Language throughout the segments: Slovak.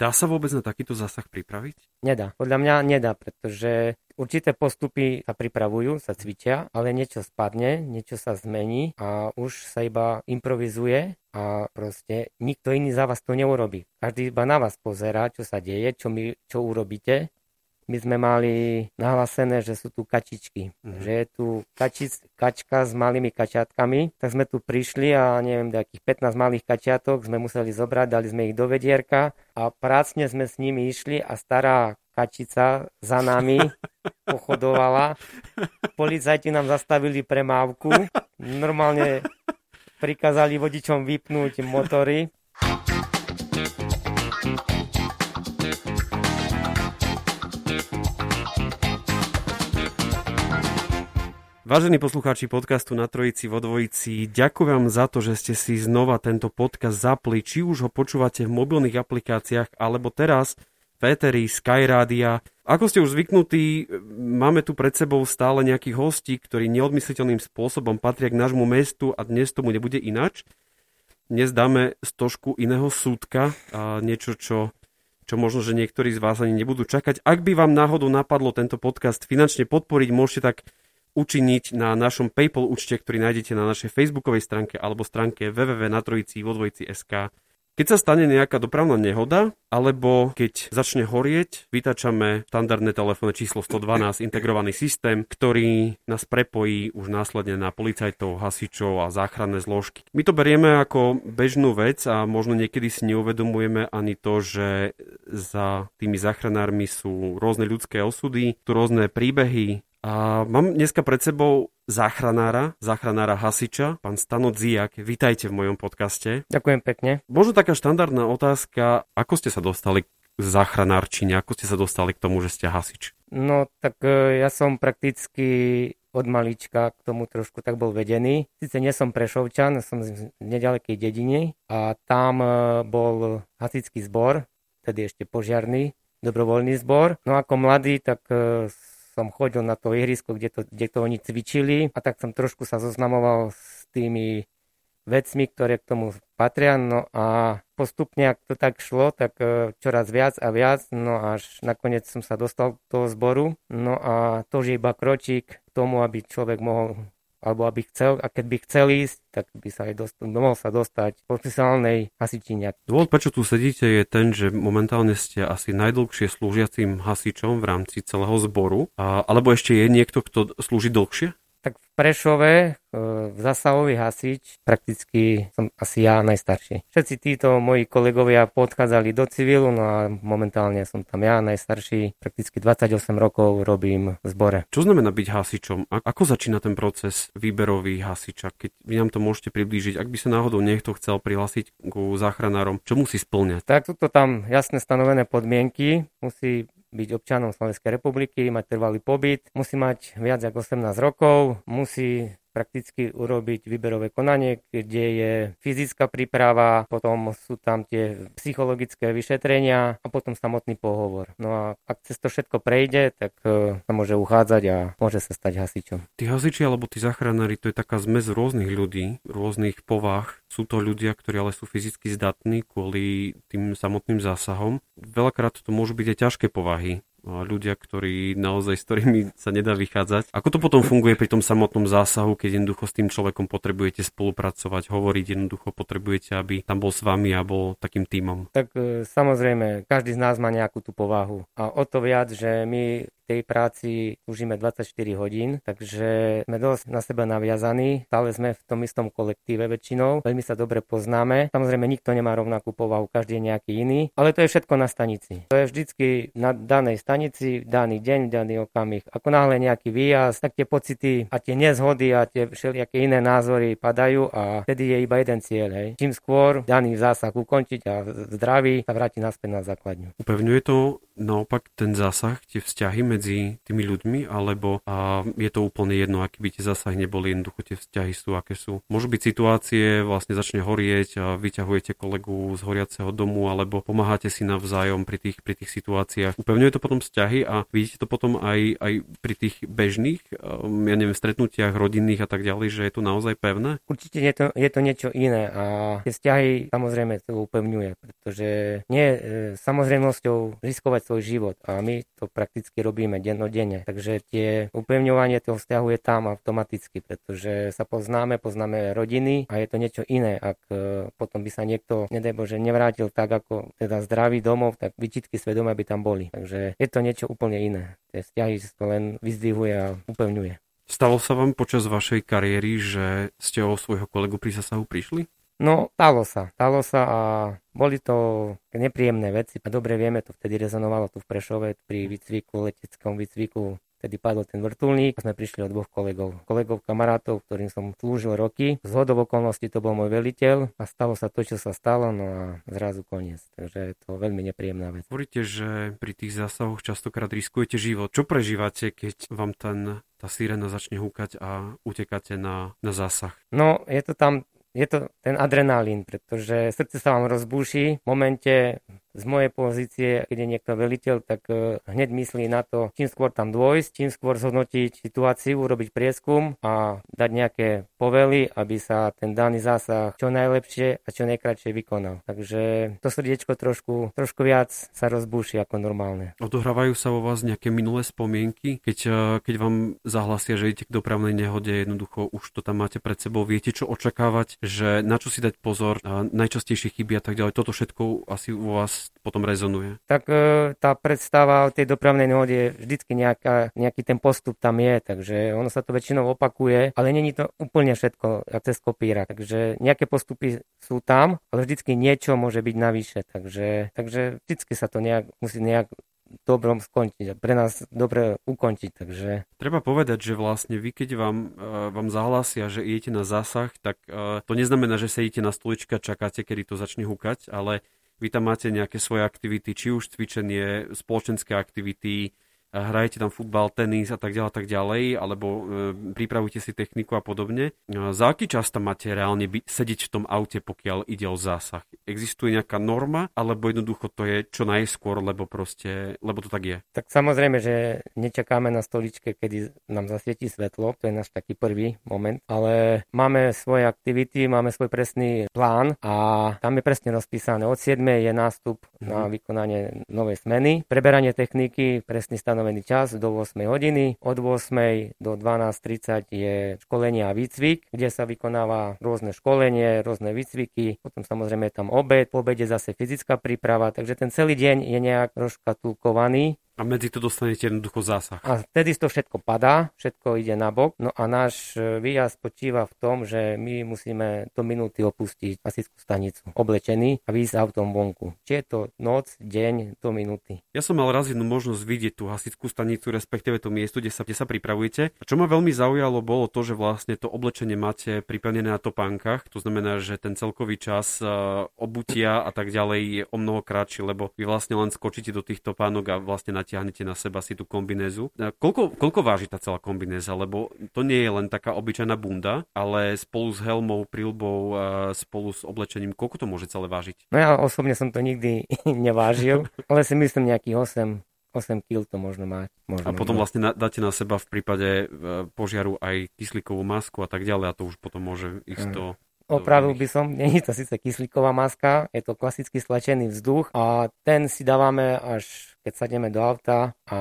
Dá sa vôbec na takýto zásah pripraviť? Nedá. Podľa mňa nedá, pretože určité postupy sa pripravujú, sa cvičia, ale niečo spadne, niečo sa zmení a už sa iba improvizuje a proste nikto iný za vás to neurobí. Každý iba na vás pozerá, čo sa deje, čo, my, čo urobíte my sme mali nahlásené, že sú tu kačičky. Mm-hmm. Že je tu kačic, kačka s malými kačiatkami. Tak sme tu prišli a neviem, takých 15 malých kačiatok sme museli zobrať, dali sme ich do vedierka a prácne sme s nimi išli a stará kačica za nami pochodovala. Policajti nám zastavili premávku. Normálne prikázali vodičom vypnúť motory Vážení poslucháči podcastu na Trojici vo Dvojici, ďakujem za to, že ste si znova tento podcast zapli, či už ho počúvate v mobilných aplikáciách, alebo teraz v Eteri, Skyradia. Ako ste už zvyknutí, máme tu pred sebou stále nejakých hostí, ktorí neodmysliteľným spôsobom patria k nášmu mestu a dnes tomu nebude inač. Dnes dáme z trošku iného súdka a niečo, čo čo možno, že niektorí z vás ani nebudú čakať. Ak by vám náhodou napadlo tento podcast finančne podporiť, môžete tak učiniť na našom PayPal účte, ktorý nájdete na našej facebookovej stránke alebo stránke www.natrojici.sk. Keď sa stane nejaká dopravná nehoda, alebo keď začne horieť, vytačame štandardné telefónne číslo 112, integrovaný systém, ktorý nás prepojí už následne na policajtov, hasičov a záchranné zložky. My to berieme ako bežnú vec a možno niekedy si neuvedomujeme ani to, že za tými záchranármi sú rôzne ľudské osudy, tu rôzne príbehy, a mám dneska pred sebou záchranára, záchranára hasiča, pán Stano Ziak. Vítajte v mojom podcaste. Ďakujem pekne. Možno taká štandardná otázka, ako ste sa dostali k záchranárčine, ako ste sa dostali k tomu, že ste hasič? No tak e, ja som prakticky od malička k tomu trošku tak bol vedený. Sice nie som prešovčan, som z nedalekej dediny a tam e, bol hasičský zbor, tedy ešte požiarný, dobrovoľný zbor. No ako mladý, tak e, som chodil na to ihrisko, kde to, kde to oni cvičili a tak som trošku sa zoznamoval s tými vecmi, ktoré k tomu patria. No a postupne, ak to tak šlo, tak e, čoraz viac a viac, no až nakoniec som sa dostal do toho zboru. No a to je iba kročík k tomu, aby človek mohol alebo aby chcel, a keď by chcel ísť, tak by sa aj dostal, mohol sa dostať profesionálnej hasičine. Dôvod, prečo tu sedíte, je ten, že momentálne ste asi najdlhšie slúžiacim hasičom v rámci celého zboru, a, alebo ešte je niekto, kto slúži dlhšie? Tak v Prešove, e, v zasahový hasič, prakticky som asi ja najstarší. Všetci títo moji kolegovia podchádzali do civilu, no a momentálne som tam ja najstarší. Prakticky 28 rokov robím v zbore. Čo znamená byť hasičom? A ako začína ten proces výberový hasiča? Keď vy nám to môžete priblížiť, ak by sa náhodou niekto chcel prihlásiť k záchranárom, čo musí splňať? Tak sú to tam jasne stanovené podmienky. Musí byť občanom Slovenskej republiky, mať trvalý pobyt, musí mať viac ako 18 rokov, musí prakticky urobiť výberové konanie, kde je fyzická príprava, potom sú tam tie psychologické vyšetrenia a potom samotný pohovor. No a ak cez to všetko prejde, tak e, sa môže uchádzať a môže sa stať hasičom. Tí hasiči alebo tí zachránári, to je taká zmes rôznych ľudí, rôznych povah. Sú to ľudia, ktorí ale sú fyzicky zdatní kvôli tým samotným zásahom. Veľakrát to môžu byť aj ťažké povahy ľudia, ktorí naozaj s ktorými sa nedá vychádzať. Ako to potom funguje pri tom samotnom zásahu, keď jednoducho s tým človekom potrebujete spolupracovať, hovoriť, jednoducho potrebujete, aby tam bol s vami a bol takým týmom? Tak e, samozrejme, každý z nás má nejakú tú povahu. A o to viac, že my tej práci užíme 24 hodín, takže sme dosť na seba naviazaní, stále sme v tom istom kolektíve väčšinou, veľmi sa dobre poznáme. Samozrejme, nikto nemá rovnakú povahu, každý je nejaký iný, ale to je všetko na stanici. To je vždycky na danej stanici, daný deň, daný okamih. Ako náhle nejaký výjazd, tak tie pocity a tie nezhody a tie všelijaké iné názory padajú a vtedy je iba jeden cieľ. Hej. Čím skôr daný zásah ukončiť a zdraví sa vráti naspäť na základňu. Upevňuje to naopak ten zásah, tie vzťahy medzi tými ľuďmi, alebo a je to úplne jedno, aký by tie zásahy neboli, jednoducho tie vzťahy sú, aké sú. Môžu byť situácie, vlastne začne horieť a vyťahujete kolegu z horiaceho domu, alebo pomáhate si navzájom pri tých, pri tých situáciách. Upevňuje to potom vzťahy a vidíte to potom aj, aj pri tých bežných, um, ja neviem, stretnutiach rodinných a tak ďalej, že je to naozaj pevné? Určite je to, je to niečo iné a tie vzťahy samozrejme to upevňuje, pretože nie je samozrejmosťou riskovať svoj život a my to prakticky robíme dennodenne. Takže tie upevňovanie toho vzťahu je tam automaticky, pretože sa poznáme, poznáme rodiny a je to niečo iné. Ak e, potom by sa niekto, nedaj Bože, nevrátil tak ako teda zdravý domov, tak vyčitky svedomia by tam boli. Takže je to niečo úplne iné. Tie vzťahy to len vyzdvihuje a upevňuje. Stalo sa vám počas vašej kariéry, že ste o svojho kolegu pri zasahu prišli? No, stalo sa. Stalo sa a boli to nepríjemné veci a dobre vieme, to vtedy rezonovalo tu v Prešove pri výcviku, leteckom výcviku. Vtedy padol ten vrtulník a sme prišli od dvoch kolegov. Kolegov, kamarátov, ktorým som slúžil roky. Z hodov okolností to bol môj veliteľ a stalo sa to, čo sa stalo, no a zrazu koniec. Takže je to veľmi nepríjemná vec. Hovoríte, že pri tých zásahoch častokrát riskujete život. Čo prežívate, keď vám ten tá sirena začne húkať a utekáte na, na zásah? No, je to tam je to ten adrenalín, pretože srdce sa vám rozbúši v momente, z mojej pozície, keď je niekto veliteľ, tak e, hneď myslí na to, čím skôr tam dôjsť, čím skôr zhodnotiť situáciu, urobiť prieskum a dať nejaké povely, aby sa ten daný zásah čo najlepšie a čo najkračšie vykonal. Takže to srdiečko trošku, trošku viac sa rozbúši ako normálne. Odohrávajú sa vo vás nejaké minulé spomienky, keď, e, keď vám zahlasia, že idete k dopravnej nehode, jednoducho už to tam máte pred sebou, viete čo očakávať, že na čo si dať pozor, najčastejšie chyby a tak ďalej. Toto všetko asi u vás potom rezonuje? Tak e, tá predstava o tej dopravnej nehode je vždycky nejaká, nejaký ten postup tam je, takže ono sa to väčšinou opakuje, ale není to úplne všetko cez kopíra, takže nejaké postupy sú tam, ale vždycky niečo môže byť navyše, takže, takže vždycky sa to nejak, musí nejak dobrom skončiť a pre nás dobre ukončiť. Takže... Treba povedať, že vlastne vy, keď vám, e, vám zahlásia, že idete na zásah, tak e, to neznamená, že sedíte na stoličke a čakáte, kedy to začne húkať, ale vy tam máte nejaké svoje aktivity, či už cvičenie, spoločenské aktivity, hrajete tam futbal, tenis a tak ďalej, tak ďalej, alebo e, pripravujete si techniku a podobne. Za aký čas tam máte reálne by, sedieť v tom aute, pokiaľ ide o zásah? Existuje nejaká norma, alebo jednoducho to je čo najskôr, lebo proste, lebo to tak je? Tak samozrejme, že nečakáme na stoličke, kedy nám zasvietí svetlo, to je náš taký prvý moment, ale máme svoje aktivity, máme svoj presný plán a tam je presne rozpísané. Od 7 je nástup mm. na mhm. vykonanie novej smeny, preberanie techniky, presný stan stanovený čas do 8 hodiny. Od 8 do 12.30 je školenie a výcvik, kde sa vykonáva rôzne školenie, rôzne výcviky. Potom samozrejme je tam obed, po obede zase fyzická príprava, takže ten celý deň je nejak rozkatulkovaný a medzi to dostanete jednoducho zásah. A vtedy to všetko padá, všetko ide na bok. No a náš e, výjazd spočíva v tom, že my musíme do minúty opustiť hasičskú stanicu oblečený a výjsť autom vonku. Či je to noc, deň, do minúty. Ja som mal raz jednu možnosť vidieť tú hasičskú stanicu, respektíve to miesto, kde sa, kde sa pripravujete. A čo ma veľmi zaujalo, bolo to, že vlastne to oblečenie máte priplnené na topánkach. To znamená, že ten celkový čas uh, obutia a tak ďalej je o mnoho kratší, lebo vy vlastne len skočíte do tých topánok a vlastne na natiahnete na seba si tú kombinézu. Koľko, koľko váži tá celá kombinéza? Lebo to nie je len taká obyčajná bunda, ale spolu s helmou, prilbou, spolu s oblečením, koľko to môže celé vážiť? No ja osobne som to nikdy nevážil, ale si myslím nejakých 8 8 kg to možno mať. Možno a potom mať. vlastne dáte na seba v prípade e, požiaru aj kyslíkovú masku a tak ďalej a to už potom môže ísť to Opravil by som, není to síce kyslíková maska, je to klasicky stlačený vzduch a ten si dávame až keď sadneme do auta a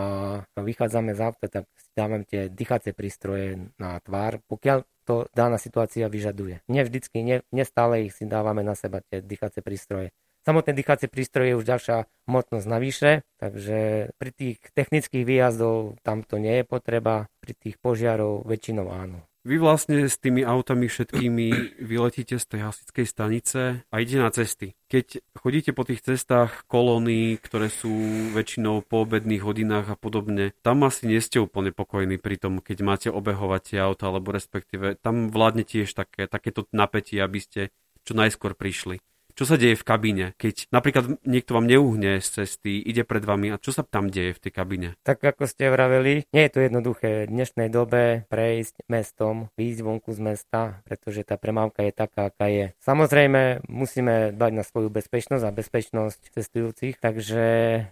vychádzame z auta, tak si dávame tie dýchacie prístroje na tvár, pokiaľ to daná situácia vyžaduje. Nie vždycky, nie, nie stále ich si dávame na seba tie dýchacie prístroje. samotné dýchacie prístroje je už ďalšia hmotnosť navyše, takže pri tých technických výjazdov tam to nie je potreba, pri tých požiarov väčšinou áno. Vy vlastne s tými autami všetkými vyletíte z tej hasičskej stanice a idete na cesty. Keď chodíte po tých cestách kolóny, ktoré sú väčšinou po obedných hodinách a podobne, tam asi nie ste úplne pokojní pri tom, keď máte obehovať tie auta, alebo respektíve tam vládne tiež také, takéto napätie, aby ste čo najskôr prišli čo sa deje v kabíne, keď napríklad niekto vám neuhne z cesty, ide pred vami a čo sa tam deje v tej kabíne? Tak ako ste vraveli, nie je to jednoduché v dnešnej dobe prejsť mestom, výjsť vonku z mesta, pretože tá premávka je taká, aká je. Samozrejme, musíme dbať na svoju bezpečnosť a bezpečnosť cestujúcich, takže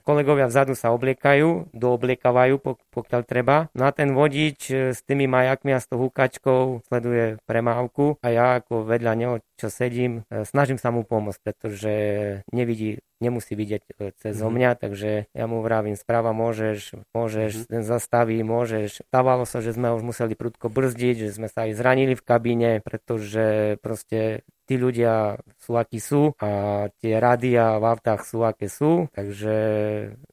kolegovia vzadu sa obliekajú, doobliekavajú, pokiaľ treba. No a ten vodič s tými majakmi a s tou húkačkou sleduje premávku a ja ako vedľa neho, čo sedím, snažím sa mu pomôcť pretože nevidí, nemusí vidieť e, cez mm-hmm. mňa, takže ja mu vravím, správa môžeš, môžeš, mm-hmm. ten zastaví, môžeš. Stávalo sa, že sme už museli prudko brzdiť, že sme sa aj zranili v kabíne, pretože proste tí ľudia sú akí sú a tie rádia v autách sú aké sú, takže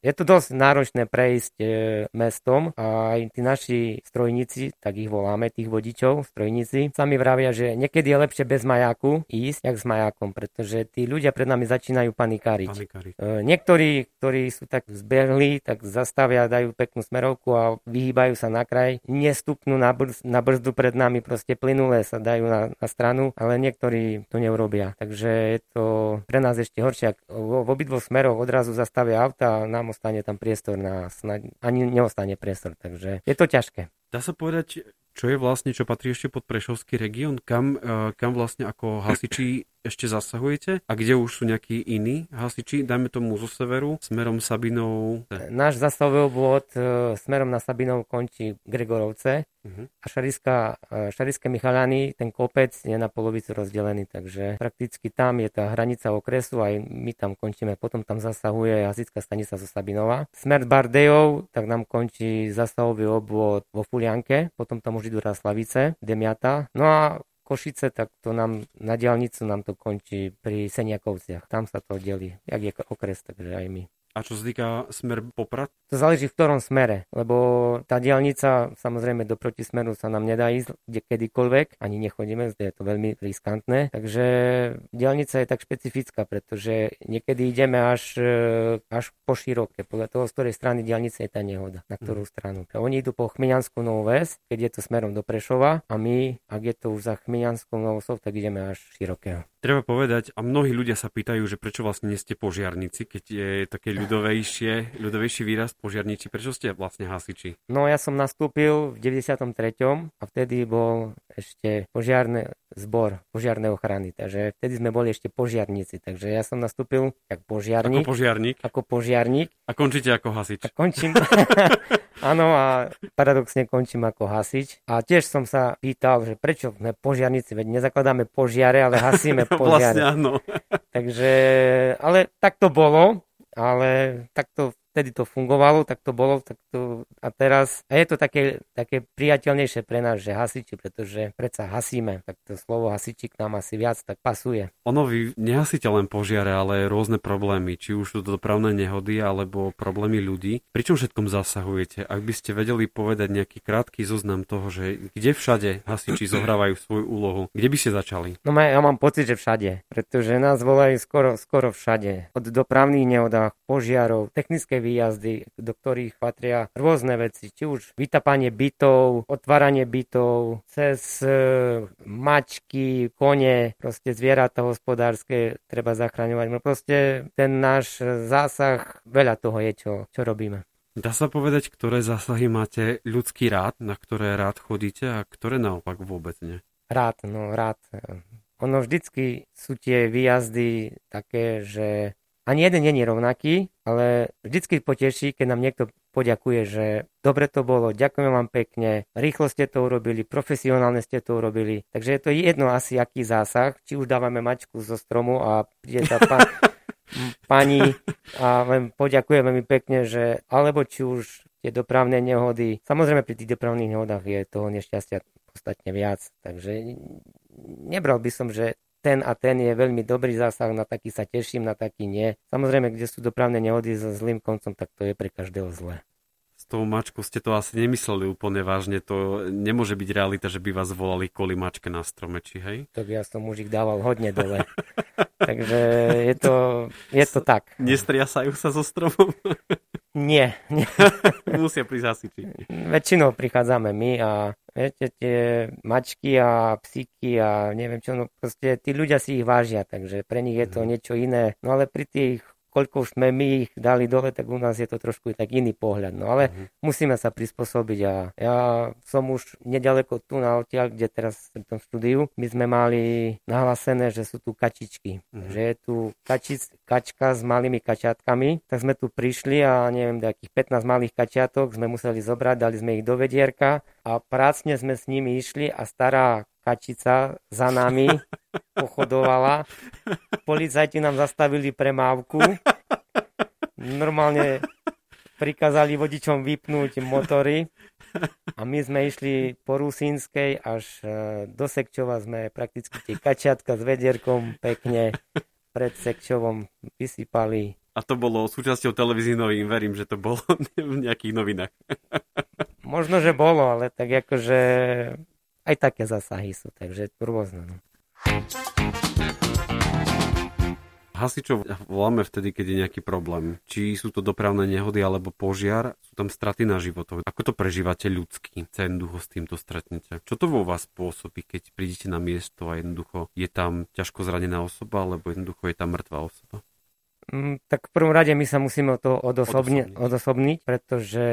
je to dosť náročné prejsť e, mestom a aj tí naši strojníci, tak ich voláme, tých vodičov, strojníci, sami vravia, že niekedy je lepšie bez majaku ísť, jak s majakom, pretože tí ľudia pred nami začínajú panikáriť. Panikáriť. E, niektorí, ktorí sú tak zbehli, tak zastavia, dajú peknú smerovku a vyhýbajú sa na kraj, nestupnú na, brz, na brzdu pred nami, proste plynulé sa dajú na, na stranu, ale niektorí to neurobia. Takže je to pre nás ešte horšie, ak v, obidvoch smeroch odrazu zastavia auta a nám ostane tam priestor na ani neostane priestor, takže je to ťažké. Dá sa povedať, čo je vlastne, čo patrí ešte pod Prešovský región, kam, e, kam vlastne ako hasiči ešte zasahujete a kde už sú nejakí iní hasiči, dajme tomu zo severu, smerom Sabinov? Náš zasahový obvod e, smerom na Sabinov končí Gregorovce uh-huh. a Šariska, e, Šariské Michalany, ten kopec je na polovicu rozdelený, takže prakticky tam je tá hranica okresu, aj my tam končíme, potom tam zasahuje hasická stanica zo Sabinova. Smer Bardejov, tak nám končí zasahový obvod vo Fulianke, potom tam už idú Raslavice, Demiata. No a Košice, tak to nám na diálnicu nám to končí pri Seniakovciach. Tam sa to delí, jak je okres, takže aj my. A čo sa týka smer Poprad? To záleží v ktorom smere, lebo tá diálnica samozrejme do protismeru sa nám nedá ísť kde kedykoľvek, ani nechodíme, zde je to veľmi riskantné. Takže diálnica je tak špecifická, pretože niekedy ideme až, e, až po široké, podľa toho, z ktorej strany diálnice je tá nehoda, na ktorú mm. stranu. Oni idú po Chmiňanskú Novú Ves, keď je to smerom do Prešova a my, ak je to už za Chmiňanskou Novou tak ideme až širokého. Treba povedať, a mnohí ľudia sa pýtajú, že prečo vlastne nie ste požiarníci, keď je také ľudovejšie, ľudovejší výraz požiarníci, prečo ste vlastne hasiči? No ja som nastúpil v 93. a vtedy bol ešte požiarný zbor požiarnej ochrany, takže vtedy sme boli ešte požiarníci, takže ja som nastúpil ako požiarník. Ako požiarník. Ako požiarník. A končíte ako hasič. A končím. Áno a paradoxne končím ako hasič. A tiež som sa pýtal, že prečo sme požiarníci, veď nezakladáme požiare, ale hasíme požiare. vlastne áno. Takže, ale tak to bolo, ale takto vtedy to fungovalo, tak to bolo, tak to, a teraz, a je to také, také priateľnejšie pre nás, že hasiči, pretože predsa hasíme, tak to slovo hasiči k nám asi viac tak pasuje. Ono, vy nehasíte len požiare, ale rôzne problémy, či už sú to dopravné nehody, alebo problémy ľudí. Pričom všetkom zasahujete? Ak by ste vedeli povedať nejaký krátky zoznam toho, že kde všade hasiči zohrávajú svoju úlohu, kde by ste začali? No ja mám pocit, že všade, pretože nás volajú skoro, skoro všade. Od dopravných nehodách, požiarov, technické výjazdy, do ktorých patria rôzne veci, či už vytapanie bytov, otváranie bytov, cez e, mačky, kone, proste zvieratá hospodárske treba zachraňovať. No proste ten náš zásah, veľa toho je, čo, čo robíme. Dá sa povedať, ktoré zásahy máte ľudský rád, na ktoré rád chodíte a ktoré naopak vôbec nie? Rád, no rád. Ono vždycky sú tie výjazdy také, že ani jeden není rovnaký, ale vždycky poteší, keď nám niekto poďakuje, že dobre to bolo, ďakujem vám pekne, rýchlo ste to urobili, profesionálne ste to urobili. Takže je to jedno asi aký zásah, či už dávame mačku zo stromu a príde tá pa, pani a len poďakuje veľmi pekne, že alebo či už tie dopravné nehody, samozrejme pri tých dopravných nehodách je toho nešťastia podstatne viac, takže nebral by som, že ten a ten je veľmi dobrý zásah, na taký sa teším, na taký nie. Samozrejme, kde sú dopravné nehody so zlým koncom, tak to je pre každého zlé s tou mačkou ste to asi nemysleli úplne vážne. To nemôže byť realita, že by vás volali kvôli mačke na strome, či hej? Tak ja som už ich dával hodne dole. Takže je to, je to tak. Nestriasajú sa zo stromom? nie. nie. Musia prísť hasiči. Väčšinou prichádzame my a viete, tie mačky a psíky a neviem čo, no proste tí ľudia si ich vážia, takže pre nich je to mhm. niečo iné. No ale pri tých koľko už sme my ich dali dole, tak u nás je to trošku tak iný pohľad. No ale uh-huh. musíme sa prispôsobiť a ja som už nedaleko tu na odtiaľ, kde teraz v tom štúdiu, my sme mali nahlásené, že sú tu kačičky. Uh-huh. Že je tu kačic, kačka s malými kačiatkami, tak sme tu prišli a neviem, takých 15 malých kačiatok sme museli zobrať, dali sme ich do vedierka a prácne sme s nimi išli a stará kačica za nami pochodovala. Policajti nám zastavili premávku. Normálne prikázali vodičom vypnúť motory a my sme išli po Rusínskej až e, do Sekčova sme prakticky tie kačiatka s vedierkom pekne pred Sekčovom vysypali. A to bolo súčasťou televízii novín, verím, že to bolo v nejakých novinách. Možno, že bolo, ale tak akože aj také zásahy sú, takže rôzne. No. Hasičov voláme vtedy, keď je nejaký problém. Či sú to dopravné nehody alebo požiar, sú tam straty na životoch. Ako to prežívate ľudský? Sa jednoducho s týmto stretnete. Čo to vo vás pôsobí, keď prídete na miesto a jednoducho je tam ťažko zranená osoba alebo jednoducho je tam mŕtva osoba? Mm, tak v prvom rade my sa musíme od toho odosobni- odosobniť. pretože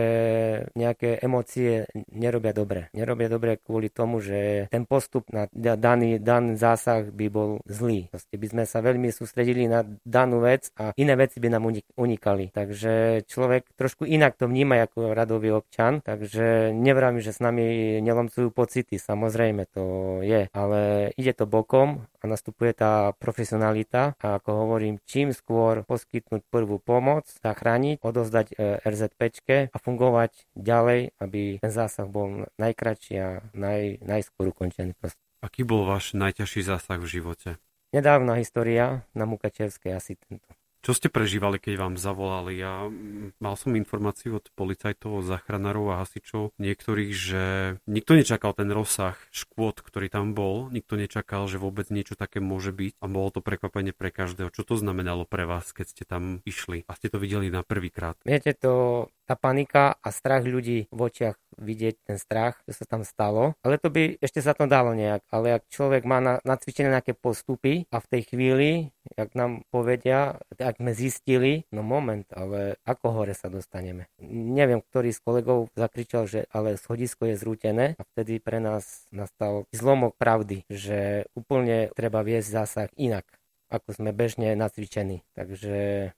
nejaké emócie nerobia dobre. Nerobia dobre kvôli tomu, že ten postup na daný, daný zásah by bol zlý. Proste by sme sa veľmi sústredili na danú vec a iné veci by nám unikali. Takže človek trošku inak to vníma ako radový občan, takže nevrám, že s nami nelomcujú pocity, samozrejme to je, ale ide to bokom a nastupuje tá profesionalita a ako hovorím, čím skôr poskytnúť prvú pomoc, zachrániť, odozdať e, RZPčke a fungovať ďalej, aby ten zásah bol najkračší a naj, najskôr ukončený. Aký bol váš najťažší zásah v živote? Nedávna história na Mukačevskej asi tento. Čo ste prežívali, keď vám zavolali? Ja mal som informáciu od policajtov, zachránarov a hasičov niektorých, že nikto nečakal ten rozsah škôd, ktorý tam bol. Nikto nečakal, že vôbec niečo také môže byť a bolo to prekvapenie pre každého. Čo to znamenalo pre vás, keď ste tam išli a ste to videli na prvýkrát? Viete, to tá panika a strach ľudí v očiach vidieť ten strach, čo sa tam stalo. Ale to by ešte sa to dalo nejak. Ale ak človek má na, nacvičené nejaké postupy a v tej chvíli, jak nám povedia, ak sme zistili, no moment, ale ako hore sa dostaneme. Neviem, ktorý z kolegov zakričal, že ale schodisko je zrútené a vtedy pre nás nastal zlomok pravdy, že úplne treba viesť zásah inak ako sme bežne nacvičení. Takže...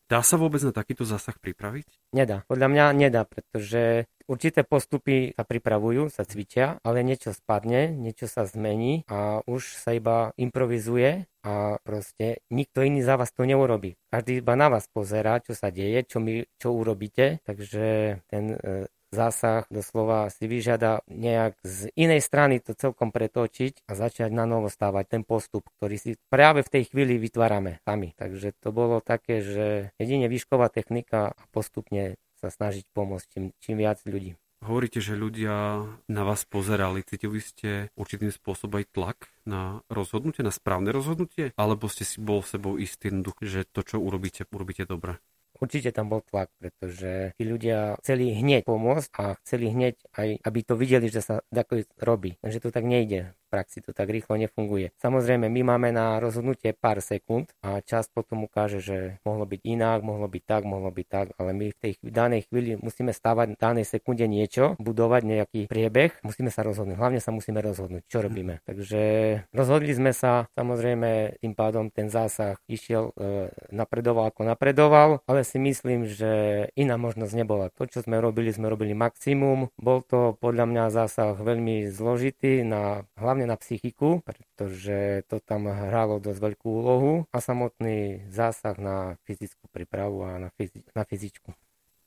Dá sa vôbec na takýto zásah pripraviť? Nedá. Podľa mňa nedá, pretože určité postupy sa pripravujú, sa cvičia, ale niečo spadne, niečo sa zmení a už sa iba improvizuje a proste nikto iný za vás to neurobí. Každý iba na vás pozerá, čo sa deje, čo, my, čo urobíte, takže ten e, zásah doslova si vyžiada nejak z inej strany to celkom pretočiť a začať na novo stávať ten postup, ktorý si práve v tej chvíli vytvárame sami. Takže to bolo také, že jedine výšková technika a postupne sa snažiť pomôcť čím, čím viac ľudí. Hovoríte, že ľudia na vás pozerali. Cítili ste určitým spôsobom aj tlak na rozhodnutie, na správne rozhodnutie? Alebo ste si bol sebou istý, že to, čo urobíte, urobíte dobre? Určite tam bol tlak, pretože tí ľudia chceli hneď pomôcť a chceli hneď aj, aby to videli, že sa tako robí. Takže to tak nejde praxi to tak rýchlo nefunguje. Samozrejme, my máme na rozhodnutie pár sekúnd a čas potom ukáže, že mohlo byť inak, mohlo byť tak, mohlo byť tak, ale my v tej danej chvíli musíme stávať v danej sekunde niečo, budovať nejaký priebeh, musíme sa rozhodnúť. Hlavne sa musíme rozhodnúť, čo robíme. Takže rozhodli sme sa, samozrejme, tým pádom ten zásah išiel, e, napredoval ako napredoval, ale si myslím, že iná možnosť nebola. To, čo sme robili, sme robili maximum. Bol to podľa mňa zásah veľmi zložitý na hlavne hlavne na psychiku, pretože to tam hralo dosť veľkú úlohu a samotný zásah na fyzickú prípravu a na, fyzi- na fyzičku.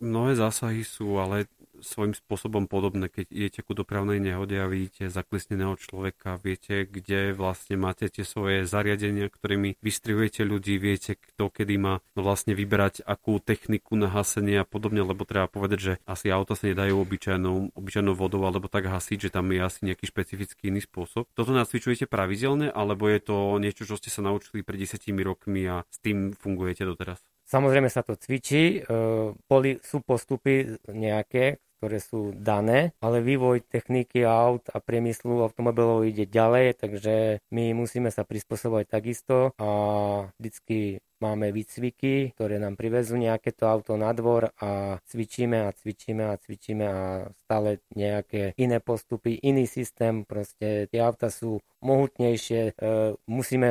Mnohé zásahy sú ale svojím spôsobom podobné, keď idete ku dopravnej nehode a vidíte zaklesneného človeka, viete, kde vlastne máte tie svoje zariadenia, ktorými vystrihujete ľudí, viete, kto kedy má vlastne vyberať akú techniku na hasenie a podobne, lebo treba povedať, že asi auta sa nedajú obyčajnou, obyčajnou vodou alebo tak hasiť, že tam je asi nejaký špecifický iný spôsob. Toto nacvičujete pravidelne, alebo je to niečo, čo ste sa naučili pred 10 rokmi a s tým fungujete doteraz? Samozrejme sa to cvičí, boli, sú postupy nejaké, ktoré sú dané, ale vývoj techniky aut a priemyslu automobilov ide ďalej, takže my musíme sa prispôsobovať takisto a vždycky máme výcviky, ktoré nám privezú nejaké to auto na dvor a cvičíme a cvičíme a cvičíme a stále nejaké iné postupy, iný systém, proste tie auta sú mohutnejšie, e, musíme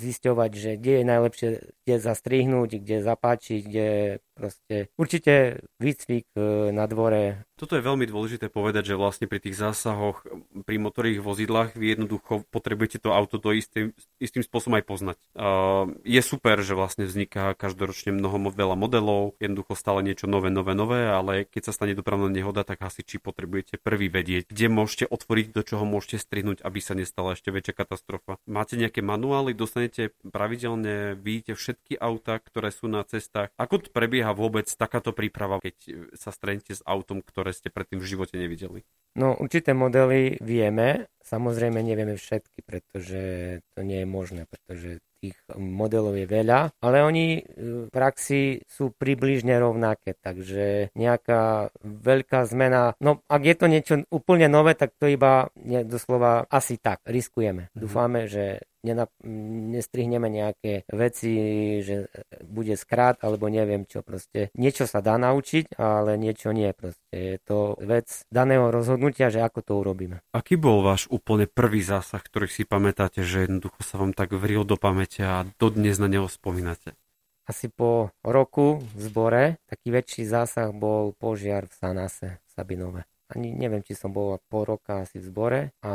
zisťovať, že kde je najlepšie, kde zastrihnúť, kde zapáčiť, kde proste určite výcvik e, na dvore toto je veľmi dôležité povedať, že vlastne pri tých zásahoch pri motorových vozidlách vy jednoducho potrebujete to auto to istým, istým spôsobom aj poznať. Uh, je super, že vlastne vzniká každoročne mnoho veľa modelov, jednoducho stále niečo nové, nové, nové, ale keď sa stane dopravná nehoda, tak asi či potrebujete prvý vedieť, kde môžete otvoriť, do čoho môžete strihnúť, aby sa nestala ešte väčšia katastrofa. Máte nejaké manuály, dostanete pravidelne, vidíte všetky auta, ktoré sú na cestách. Ako prebieha vôbec takáto príprava, keď sa stretnete s autom, ktoré ktoré ste predtým v živote nevideli? No určité modely vieme, samozrejme nevieme všetky, pretože to nie je možné, pretože tých modelov je veľa, ale oni e, v praxi sú približne rovnaké, takže nejaká veľká zmena, no ak je to niečo úplne nové, tak to iba doslova asi tak, riskujeme. Mm-hmm. Dúfame, že nenap- nestrihneme nejaké veci, že bude skrát alebo neviem čo. Proste niečo sa dá naučiť, ale niečo nie. Proste je to vec daného rozhodnutia, že ako to urobíme. Aký bol váš úplne prvý zásah, ktorý si pamätáte, že jednoducho sa vám tak vril do pamäte a dodnes na neho spomínate? Asi po roku v zbore taký väčší zásah bol požiar v Sanase v Sabinove ani neviem, či som bol pol roka asi v zbore a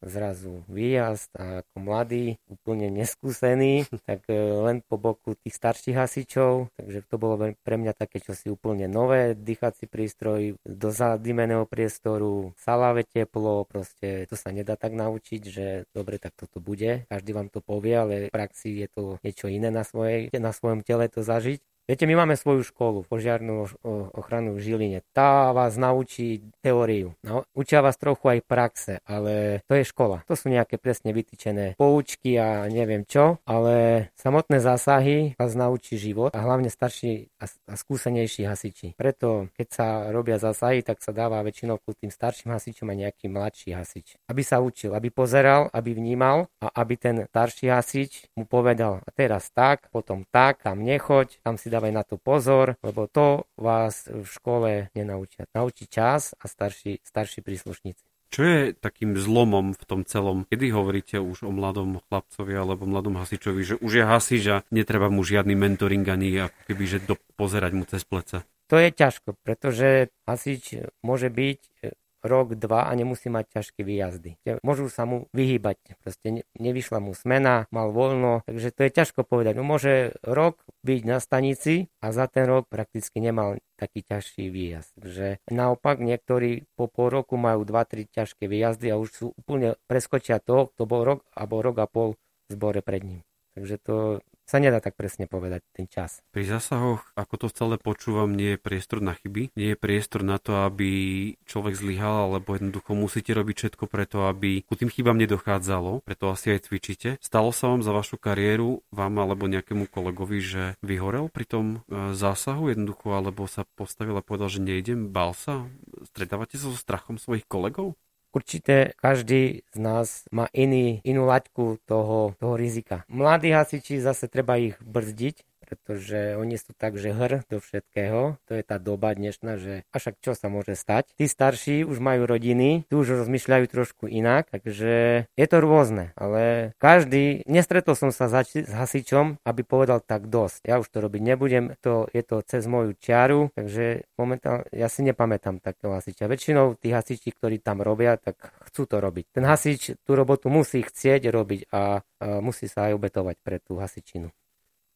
zrazu výjazd a ako mladý, úplne neskúsený, tak e, len po boku tých starších hasičov, takže to bolo pre mňa také čosi úplne nové, dýchací prístroj do zadimeného priestoru, saláve teplo, proste to sa nedá tak naučiť, že dobre, tak toto bude, každý vám to povie, ale v praxi je to niečo iné na, svojej, na svojom tele to zažiť. Viete, my máme svoju školu, požiarnú ochranu v Žiline. Tá vás naučí teóriu. No, učia vás trochu aj praxe, ale to je škola. To sú nejaké presne vytýčené poučky a neviem čo, ale samotné zásahy vás naučí život a hlavne starší a, skúsenejší hasiči. Preto, keď sa robia zásahy, tak sa dáva väčšinou ku tým starším hasičom a nejaký mladší hasič. Aby sa učil, aby pozeral, aby vnímal a aby ten starší hasič mu povedal a teraz tak, potom tak, tam nechoď, tam si dá dávaj na to pozor, lebo to vás v škole nenaučia. Naučí čas a starší, starší príslušníci. Čo je takým zlomom v tom celom? Kedy hovoríte už o mladom chlapcovi alebo mladom hasičovi, že už je hasič a netreba mu žiadny mentoring ani ako keby, že do, pozerať mu cez plece? To je ťažko, pretože hasič môže byť rok, dva a nemusí mať ťažké výjazdy. Môžu sa mu vyhýbať, proste nevyšla mu smena, mal voľno, takže to je ťažko povedať. No môže rok byť na stanici a za ten rok prakticky nemal taký ťažší výjazd. Takže naopak niektorí po pol roku majú 2-3 ťažké výjazdy a už sú úplne preskočia to, kto bol rok alebo rok a pol v zbore pred ním. Takže to sa nedá tak presne povedať ten čas. Pri zásahoch, ako to celé počúvam, nie je priestor na chyby, nie je priestor na to, aby človek zlyhal, alebo jednoducho musíte robiť všetko preto, aby ku tým chybám nedochádzalo, preto asi aj cvičíte. Stalo sa vám za vašu kariéru, vám alebo nejakému kolegovi, že vyhorel pri tom e, zásahu jednoducho, alebo sa postavil a povedal, že nejdem, bál sa? Stretávate sa so strachom svojich kolegov? Určite každý z nás má iný, inú laťku toho, toho rizika. Mladí hasiči zase treba ich brzdiť, pretože oni sú tak, že hr do všetkého. To je tá doba dnešná, že a však čo sa môže stať. Tí starší už majú rodiny, tu už rozmýšľajú trošku inak, takže je to rôzne, ale každý, nestretol som sa s hasičom, aby povedal tak dosť. Ja už to robiť nebudem, to je to cez moju čiaru, takže momentálne ja si nepamätám takého hasiča. Väčšinou tí hasiči, ktorí tam robia, tak chcú to robiť. Ten hasič tú robotu musí chcieť robiť a, a musí sa aj obetovať pre tú hasičinu.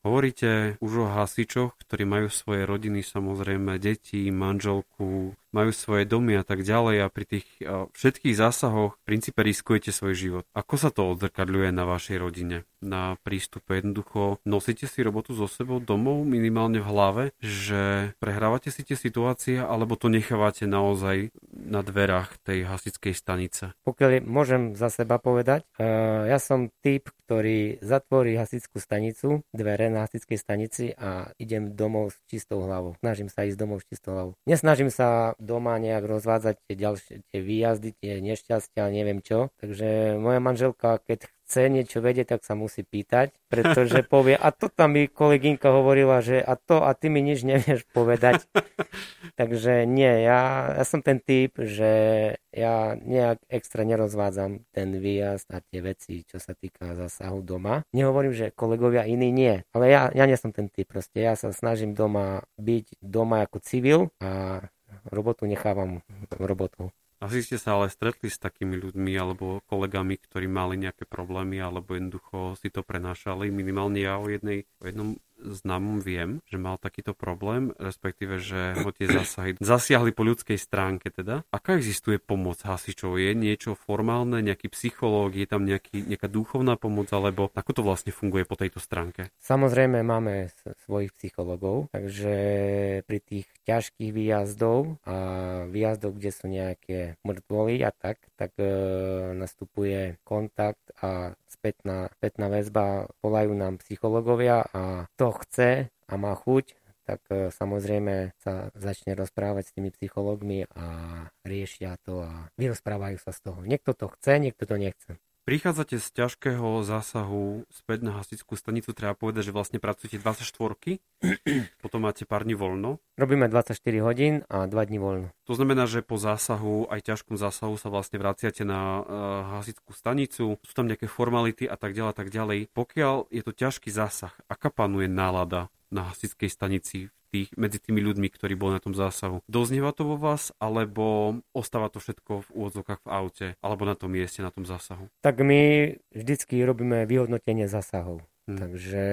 Hovoríte už o hasičoch, ktorí majú svoje rodiny, samozrejme deti, manželku, majú svoje domy a tak ďalej a pri tých všetkých zásahoch v princípe riskujete svoj život. Ako sa to odzrkadľuje na vašej rodine? Na prístupe jednoducho nosíte si robotu so sebou domov minimálne v hlave, že prehrávate si tie situácie alebo to nechávate naozaj na dverách tej hasičskej stanice? Pokiaľ môžem za seba povedať, uh, ja som typ, ktorý zatvorí hasičskú stanicu, dvere na hasičskej stanici a idem domov s čistou hlavou. Snažím sa ísť domov s čistou hlavou. Nesnažím sa doma nejak rozvádzať tie ďalšie tie výjazdy, tie nešťastia, neviem čo. Takže moja manželka, keď chce niečo vedieť, tak sa musí pýtať, pretože povie, a to tam mi kolegynka hovorila, že a to, a ty mi nič nevieš povedať. Takže nie, ja, ja som ten typ, že ja nejak extra nerozvádzam ten výjazd a tie veci, čo sa týka zásahu doma. Nehovorím, že kolegovia iní nie, ale ja, ja nie som ten typ, proste ja sa snažím doma byť doma ako civil a robotu nechávam robotu. Asi ste sa ale stretli s takými ľuďmi alebo kolegami, ktorí mali nejaké problémy alebo jednoducho si to prenášali. Minimálne ja o, jednej, o jednom známom viem, že mal takýto problém, respektíve, že ho tie zásahy zasiahli po ľudskej stránke teda. Aká existuje pomoc hasičov? Je niečo formálne, nejaký psychológ, je tam nejaký, nejaká duchovná pomoc, alebo ako to vlastne funguje po tejto stránke? Samozrejme máme svojich psychologov, takže pri tých ťažkých výjazdov a výjazdov, kde sú nejaké mŕtvoly a tak, tak e, nastupuje kontakt a spätná, spätná väzba, volajú nám psychológovia a to chce a má chuť, tak e, samozrejme sa začne rozprávať s tými psychológmi a riešia to a vyrozprávajú sa z toho. Niekto to chce, niekto to nechce. Prichádzate z ťažkého zásahu späť na hasičskú stanicu, treba povedať, že vlastne pracujete 24 potom máte pár dní voľno. Robíme 24 hodín a 2 dní voľno. To znamená, že po zásahu, aj ťažkom zásahu sa vlastne vraciate na uh, hasičskú stanicu, sú tam nejaké formality a tak ďalej a tak ďalej. Pokiaľ je to ťažký zásah, aká panuje nálada na hasičskej stanici tých, medzi tými ľuďmi, ktorí boli na tom zásahu. Doznieva to vo vás, alebo ostáva to všetko v úvodzokách v aute, alebo na tom mieste, na tom zásahu? Tak my vždycky robíme vyhodnotenie zásahov. Hmm. Takže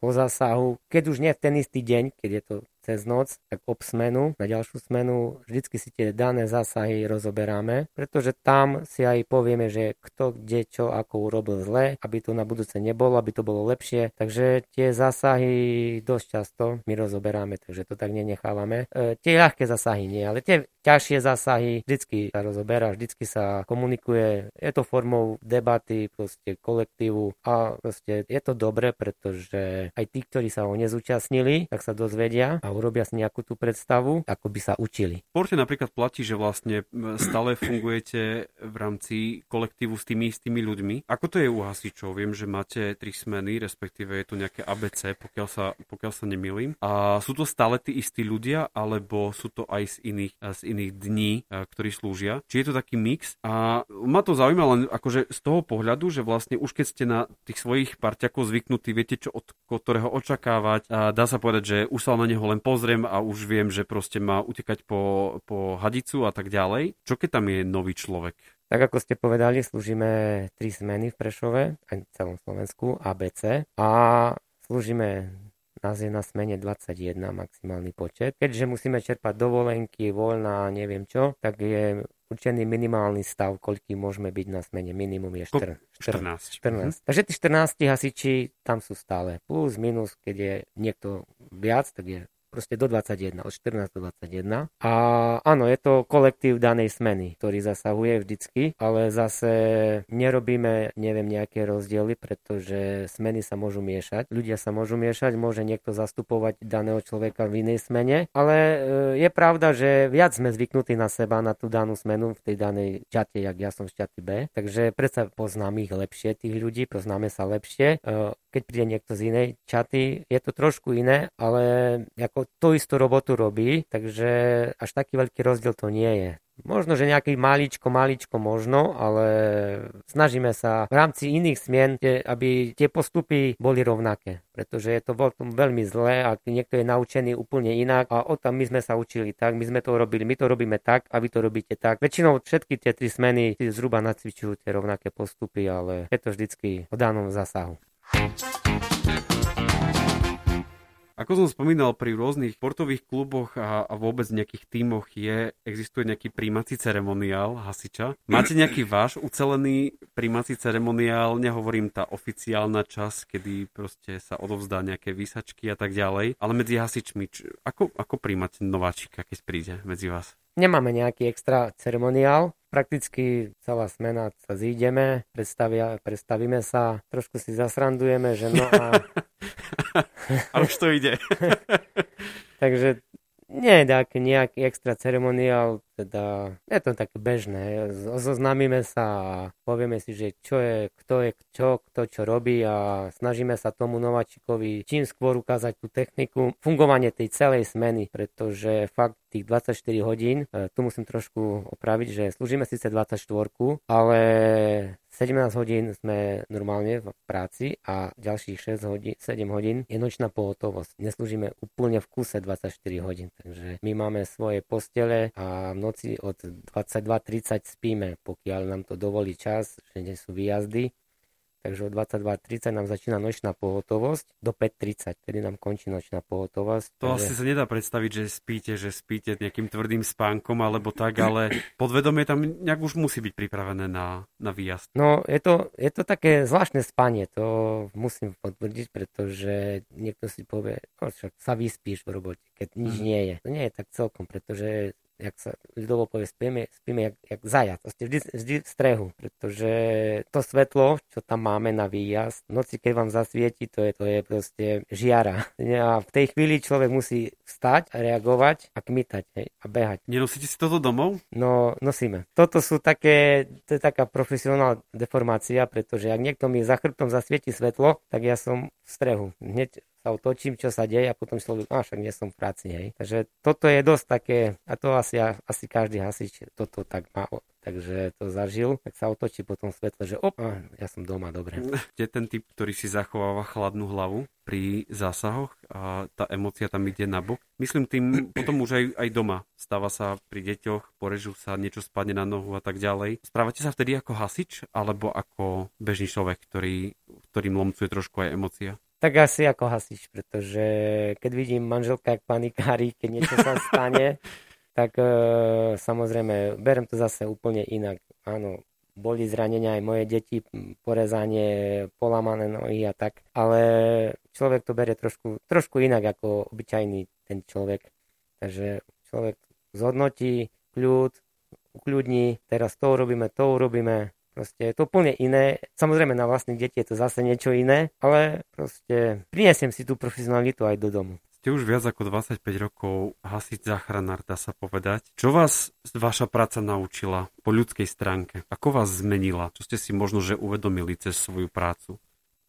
po zásahu, keď už nie v ten istý deň, keď je to cez noc, tak ob smenu, na ďalšiu smenu, vždycky si tie dané zásahy rozoberáme, pretože tam si aj povieme, že kto kde čo ako urobil zle, aby to na budúce nebolo, aby to bolo lepšie. Takže tie zásahy dosť často my rozoberáme, takže to tak nenechávame. E, tie ľahké zásahy nie, ale tie ťažšie zásahy vždycky sa rozoberá, vždycky sa komunikuje. Je to formou debaty, proste kolektívu a proste je to dobre, pretože aj tí, ktorí sa ho nezúčastnili, tak sa dozvedia a urobia si nejakú tú predstavu, ako by sa učili. Porte napríklad platí, že vlastne stále fungujete v rámci kolektívu s tými istými ľuďmi. Ako to je u hasičov? Viem, že máte tri smeny, respektíve je to nejaké ABC, pokiaľ sa, pokiaľ sa nemýlim. A sú to stále tí istí ľudia, alebo sú to aj z iných, z iných dní, ktorí slúžia? Či je to taký mix? A ma to zaujíma len akože z toho pohľadu, že vlastne už keď ste na tých svojich parťakov zvyknutí, viete, čo od ktorého očakávať. A dá sa povedať, že už sa na neho len pozriem a už viem, že proste má utekať po, po hadicu a tak ďalej. Čo keď tam je nový človek? Tak ako ste povedali, slúžime tri zmeny v Prešove, aj v celom Slovensku, ABC. A slúžime nás je na smene 21 maximálny počet. Keďže musíme čerpať dovolenky, voľná neviem čo, tak je určený minimálny stav, koľký môžeme byť na smene. Minimum je 14. 14. 14. 14. Takže tí 14 hasiči tam sú stále. Plus, minus, keď je niekto viac, tak je proste do 21, od 14 do 21. A áno, je to kolektív danej smeny, ktorý zasahuje vždycky, ale zase nerobíme, neviem, nejaké rozdiely, pretože smeny sa môžu miešať. Ľudia sa môžu miešať, môže niekto zastupovať daného človeka v inej smene, ale e, je pravda, že viac sme zvyknutí na seba, na tú danú smenu v tej danej čate, jak ja som v čate B. Takže predsa poznám ich lepšie, tých ľudí, poznáme sa lepšie. E, keď príde niekto z inej čaty, je to trošku iné, ale ako tú istú robotu robí, takže až taký veľký rozdiel to nie je. Možno, že nejaký maličko, maličko možno, ale snažíme sa v rámci iných smien, aby tie postupy boli rovnaké. Pretože je to veľmi zlé, ak niekto je naučený úplne inak a o tam my sme sa učili tak, my sme to robili, my to robíme tak a vy to robíte tak. Väčšinou všetky tie tri smeny zhruba nacvičujú tie rovnaké postupy, ale je to vždycky o danom zásahu. Ako som spomínal, pri rôznych športových kluboch a, a vôbec nejakých tímoch je, existuje nejaký príjmací ceremoniál hasiča. Máte nejaký váš ucelený príjmací ceremoniál, nehovorím tá oficiálna čas, kedy proste sa odovzdá nejaké výsačky a tak ďalej, ale medzi hasičmi, č- ako, ako príjmať nováčika, keď príde medzi vás? Nemáme nejaký extra ceremoniál, prakticky celá smena sa zídeme, predstavia, predstavíme sa, trošku si zasrandujeme, že no a... a už to ide. Takže nie je taký nejaký extra ceremoniál, teda je to také bežné. Zoznámime sa a povieme si, že čo je, kto je čo, kto čo robí a snažíme sa tomu nováčikovi čím skôr ukázať tú techniku, fungovanie tej celej smeny, pretože fakt tých 24 hodín, e, tu musím trošku opraviť, že slúžime síce 24, ale 17 hodín sme normálne v práci a ďalších 6 hodín, 7 hodín je nočná pohotovosť. Neslúžime úplne v kuse 24 hodín, takže my máme svoje postele a v noci od 22.30 spíme, pokiaľ nám to dovolí čas, že nie sú výjazdy takže o 22.30 nám začína nočná pohotovosť do 5.30, kedy nám končí nočná pohotovosť. To takže... asi sa nedá predstaviť, že spíte, že spíte nejakým tvrdým spánkom alebo tak, ale podvedomie tam nejak už musí byť pripravené na, na výjazd. No, je to, je to také zvláštne spanie, to musím potvrdiť, pretože niekto si povie, no, však sa vyspíš v robote, keď nič mm. nie je. To nie je tak celkom, pretože jak sa ľudovo povie, spíme, spíme jak, jak zajac. Proste vždy, vždy v strehu, pretože to svetlo, čo tam máme na výjazd, v noci, keď vám zasvieti, to je, to je proste žiara. A v tej chvíli človek musí vstať reagovať a kmitať hej, a behať. Nenosíte si toto domov? No, nosíme. Toto sú také, to je taká profesionálna deformácia, pretože ak niekto mi za chrbtom zasvieti svetlo, tak ja som v strehu. Hneď sa otočím, čo sa deje a potom slovím, a však nie som v práci, hej. Takže toto je dosť také, a to asi, asi každý hasič toto tak má, takže to zažil, tak sa otočí potom svetle, že op, ja som doma, dobre. Ste ten typ, ktorý si zachováva chladnú hlavu pri zásahoch a tá emocia tam ide na bok. Myslím tým potom už aj, aj doma. Stáva sa pri deťoch, porežú sa, niečo spadne na nohu a tak ďalej. Správate sa vtedy ako hasič alebo ako bežný človek, ktorý, ktorým lomcuje trošku aj emocia? Tak asi ako hasič, pretože keď vidím manželka, jak panikári, keď niečo sa stane, tak e, samozrejme, berem to zase úplne inak. Áno, boli zranenia aj moje deti, porezanie, polamané nohy a tak, ale človek to berie trošku, trošku inak ako obyčajný ten človek. Takže človek zhodnotí, kľud, ukľudní, teraz to urobíme, to urobíme, Proste je to úplne iné. Samozrejme na vlastných deti je to zase niečo iné, ale proste priniesiem si tú profesionalitu aj do domu. Ste už viac ako 25 rokov hasiť záchranár, dá sa povedať. Čo vás vaša práca naučila po ľudskej stránke? Ako vás zmenila? Čo ste si možno že uvedomili cez svoju prácu?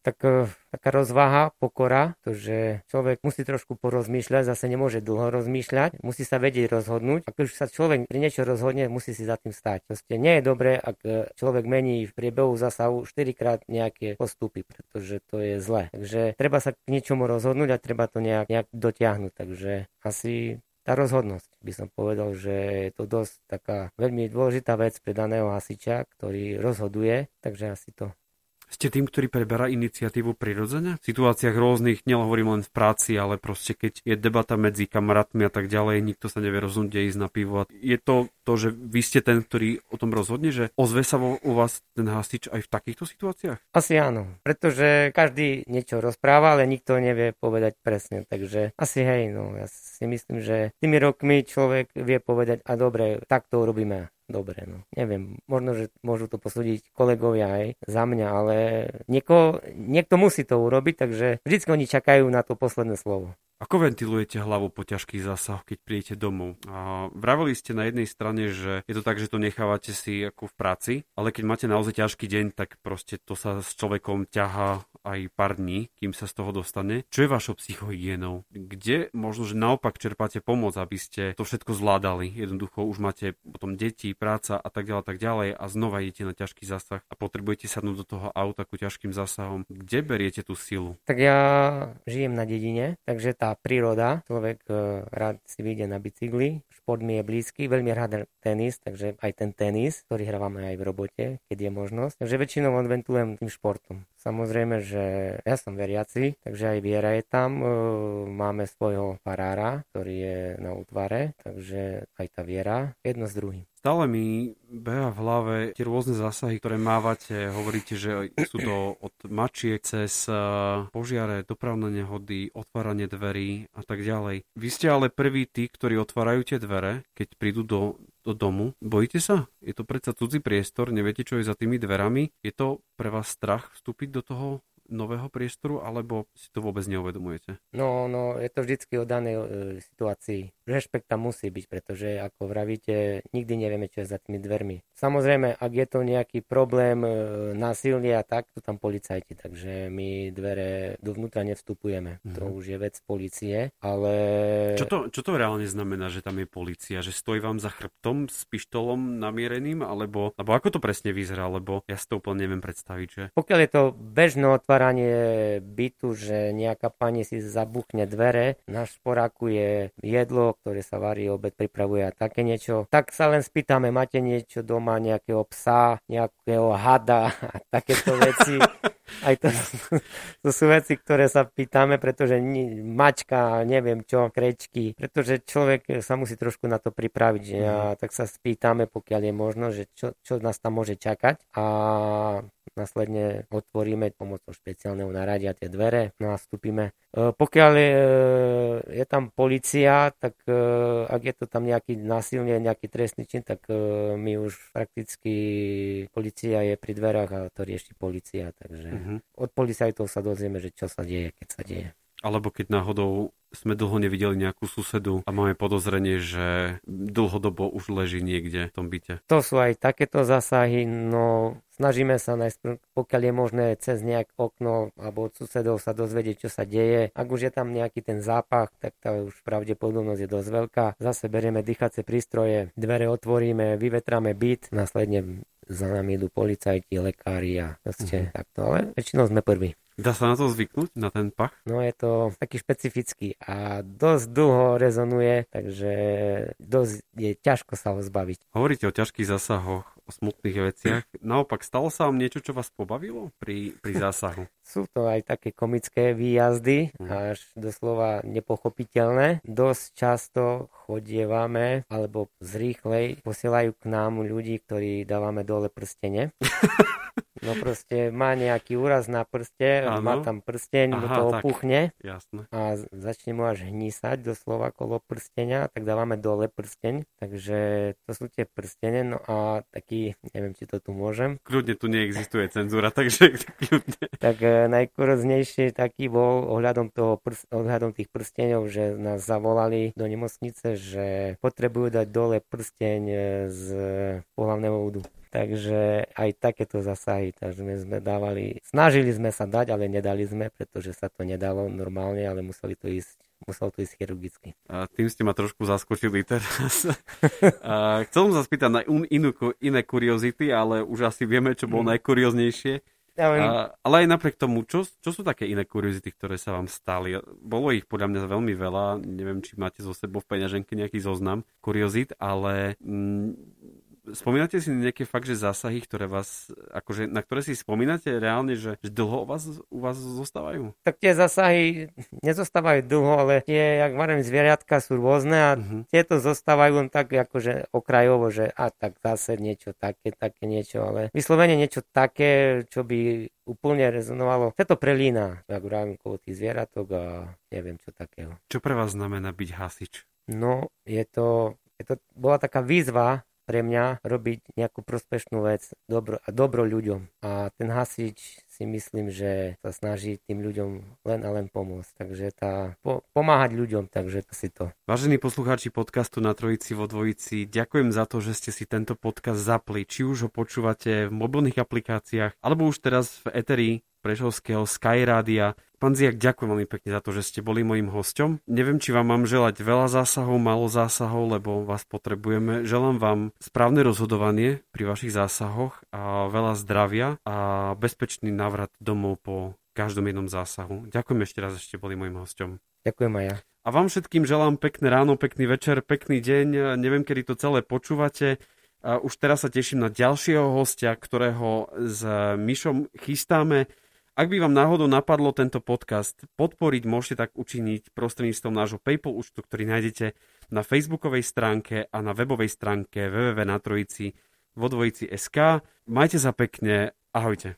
Tak e, taká rozvaha, pokora, to, že človek musí trošku porozmýšľať, zase nemôže dlho rozmýšľať, musí sa vedieť rozhodnúť. A keď už sa človek pri niečo rozhodne, musí si za tým stať. Proste nie je dobré, ak e, človek mení v priebehu zasahu 4 krát nejaké postupy, pretože to je zle. Takže treba sa k niečomu rozhodnúť a treba to nejak, nejak dotiahnuť. Takže asi tá rozhodnosť by som povedal, že je to dosť taká veľmi dôležitá vec pre daného hasiča, ktorý rozhoduje, takže asi to ste tým, ktorý preberá iniciatívu prirodzene? V situáciách rôznych, nehovorím len v práci, ale proste keď je debata medzi kamarátmi a tak ďalej, nikto sa nevie rozhodnúť ísť na pivo. Je to to, že vy ste ten, ktorý o tom rozhodne, že ozve sa vo, u vás ten hasič aj v takýchto situáciách? Asi áno, pretože každý niečo rozpráva, ale nikto nevie povedať presne, takže asi hej, no ja si myslím, že tými rokmi človek vie povedať, a dobre, tak to urobíme dobre. No. Neviem, možno, že môžu to posúdiť kolegovia aj za mňa, ale nieko, niekto musí to urobiť, takže vždy oni čakajú na to posledné slovo. Ako ventilujete hlavu po ťažkých zásahoch, keď prídete domov? A vraveli ste na jednej strane, že je to tak, že to nechávate si ako v práci, ale keď máte naozaj ťažký deň, tak proste to sa s človekom ťaha aj pár dní, kým sa z toho dostane. Čo je vašou psychohygienou? Kde možno, že naopak čerpáte pomoc, aby ste to všetko zvládali? Jednoducho už máte potom deti, práca a tak ďalej, tak ďalej a znova idete na ťažký zásah a potrebujete sadnúť do toho auta ku ťažkým zásahom. Kde beriete tú silu? Tak ja žijem na dedine, takže tá tá príroda. Človek e, rád si vyjde na bicykli, šport mi je blízky, veľmi rád tenis, takže aj ten tenis, ktorý hrávame aj v robote, keď je možnosť. Takže väčšinou odventujem tým športom. Samozrejme, že ja som veriaci, takže aj viera je tam. Máme svojho farára, ktorý je na útvare, takže aj tá viera, jedno s druhým. Stále mi beha v hlave tie rôzne zásahy, ktoré mávate. Hovoríte, že sú to od mačiek cez e, požiare, dopravné nehody, otváranie dverí a tak ďalej. Vy ste ale prví tí, ktorí otvárajú tie dvere, keď prídu do do domu. Bojíte sa? Je to predsa cudzí priestor, neviete, čo je za tými dverami. Je to pre vás strach vstúpiť do toho nového priestoru, alebo si to vôbec neuvedomujete? No, no, je to vždycky o danej e, situácii. Rešpekt tam musí byť, pretože ako vravíte, nikdy nevieme, čo je za tými dvermi. Samozrejme, ak je to nejaký problém e, násilia, tak tu tam policajti, takže my dvere dovnútra nevstupujeme. Mm-hmm. To už je vec policie, ale... Čo to, čo to reálne znamená, že tam je policia? Že stojí vám za chrbtom s pištolom namiereným, alebo, alebo ako to presne vyzerá, lebo ja si to úplne neviem predstaviť, že... Pokiaľ je to bežné otváranie otváranie bytu, že nejaká pani si zabuchne dvere, na šporáku je jedlo, ktoré sa varí, obed pripravuje a také niečo. Tak sa len spýtame, máte niečo doma, nejakého psa, nejakého hada a takéto veci. Aj to, to sú veci, ktoré sa pýtame, pretože ni, mačka, neviem čo, krečky, pretože človek sa musí trošku na to pripraviť. Že? A mhm. tak sa spýtame, pokiaľ je možno, že čo, čo nás tam môže čakať. A následne otvoríme pomocou špeciálneho naradia tie dvere, no a vstúpime. E, pokiaľ je, je tam policia, tak e, ak je to tam nejaký násilne, nejaký trestný čin, tak e, my už prakticky policia je pri dverách a to rieši policia, takže uh-huh. od policajtov sa dozvieme, že čo sa deje, keď sa deje. Alebo keď náhodou sme dlho nevideli nejakú susedu a máme podozrenie, že dlhodobo už leží niekde v tom byte. To sú aj takéto zásahy, no snažíme sa najskôr, pokiaľ je možné, cez nejak okno alebo od susedov sa dozvedieť, čo sa deje. Ak už je tam nejaký ten zápach, tak tá už pravdepodobnosť je dosť veľká. Zase berieme dýchacie prístroje, dvere otvoríme, vyvetráme byt, následne za nami idú policajti, lekári a proste uh-huh. takto, ale väčšinou sme prví. Dá sa na to zvyknúť, na ten pach? No je to taký špecifický a dosť dlho rezonuje, takže dosť je ťažko sa ho zbaviť. Hovoríte o ťažkých zásahoch, o smutných veciach. Naopak, stalo sa vám niečo, čo vás pobavilo pri, pri zásahu? Sú to aj také komické výjazdy, mm. až doslova nepochopiteľné. Dosť často chodievame, alebo zrýchlej posielajú k nám ľudí, ktorí dávame dole prstene. No proste má nejaký úraz na prste, ano. má tam prsteň, Aha, mu to opuchne jasne. a začne mu až hnísať doslova kolo prstenia, tak dávame dole prsteň, takže to sú tie prstene, no a taký, neviem, či to tu môžem. Kľudne tu neexistuje cenzúra, takže kľudne. Tak e, najkoroznejšie taký bol ohľadom, toho prst, ohľadom tých prsteňov, že nás zavolali do nemocnice, že potrebujú dať dole prsteň e, z pohľavného údu. Takže aj takéto zasahy, takže sme, sme dávali, snažili sme sa dať, ale nedali sme, pretože sa to nedalo normálne, ale museli to ísť musel to ísť chirurgicky. A tým ste ma trošku zaskočili teraz. a chcel som sa spýtať na inú, iné kuriozity, ale už asi vieme, čo bolo mm. najkurioznejšie. A, ale aj napriek tomu, čo, čo sú také iné kuriozity, ktoré sa vám stali? Bolo ich podľa mňa veľmi veľa, neviem, či máte zo sebou v peňaženke nejaký zoznam kuriozit, ale mm, spomínate si nejaké fakt, že zásahy, ktoré vás, akože, na ktoré si spomínate reálne, že, že dlho u vás, u vás zostávajú? Tak tie zásahy nezostávajú dlho, ale tie, jak varím, zvieratka sú rôzne a uh-huh. tieto zostávajú len tak akože okrajovo, že a tak zase niečo také, také niečo, ale vyslovene niečo také, čo by úplne rezonovalo. Sa to prelína, tak vravím, okolo tých zvieratok a neviem čo takého. Čo pre vás znamená byť hasič? No, je to, je to bola taká výzva pre mňa robiť nejakú prospešnú vec dobro, a dobro ľuďom. A ten hasič si myslím, že sa snaží tým ľuďom len a len pomôcť. Takže tá, po, pomáhať ľuďom, takže to si to. Vážení poslucháči podcastu na Trojici vo Dvojici, ďakujem za to, že ste si tento podcast zapli. Či už ho počúvate v mobilných aplikáciách, alebo už teraz v Eteri Prešovského Skyrádia. Pán Ziak, ďakujem veľmi pekne za to, že ste boli mojim hosťom. Neviem, či vám mám želať veľa zásahov, málo zásahov, lebo vás potrebujeme. Želám vám správne rozhodovanie pri vašich zásahoch a veľa zdravia a bezpečný návrat domov po každom jednom zásahu. Ďakujem ešte raz, že ste boli môjim hosťom. Ďakujem aj ja. A vám všetkým želám pekné ráno, pekný večer, pekný deň. Neviem, kedy to celé počúvate. Už teraz sa teším na ďalšieho hostia, ktorého s Myšom chystáme. Ak by vám náhodou napadlo tento podcast podporiť, môžete tak učiniť prostredníctvom nášho PayPal účtu, ktorý nájdete na facebookovej stránke a na webovej stránke www.natrojici vo dvojici SK. Majte sa pekne, ahojte.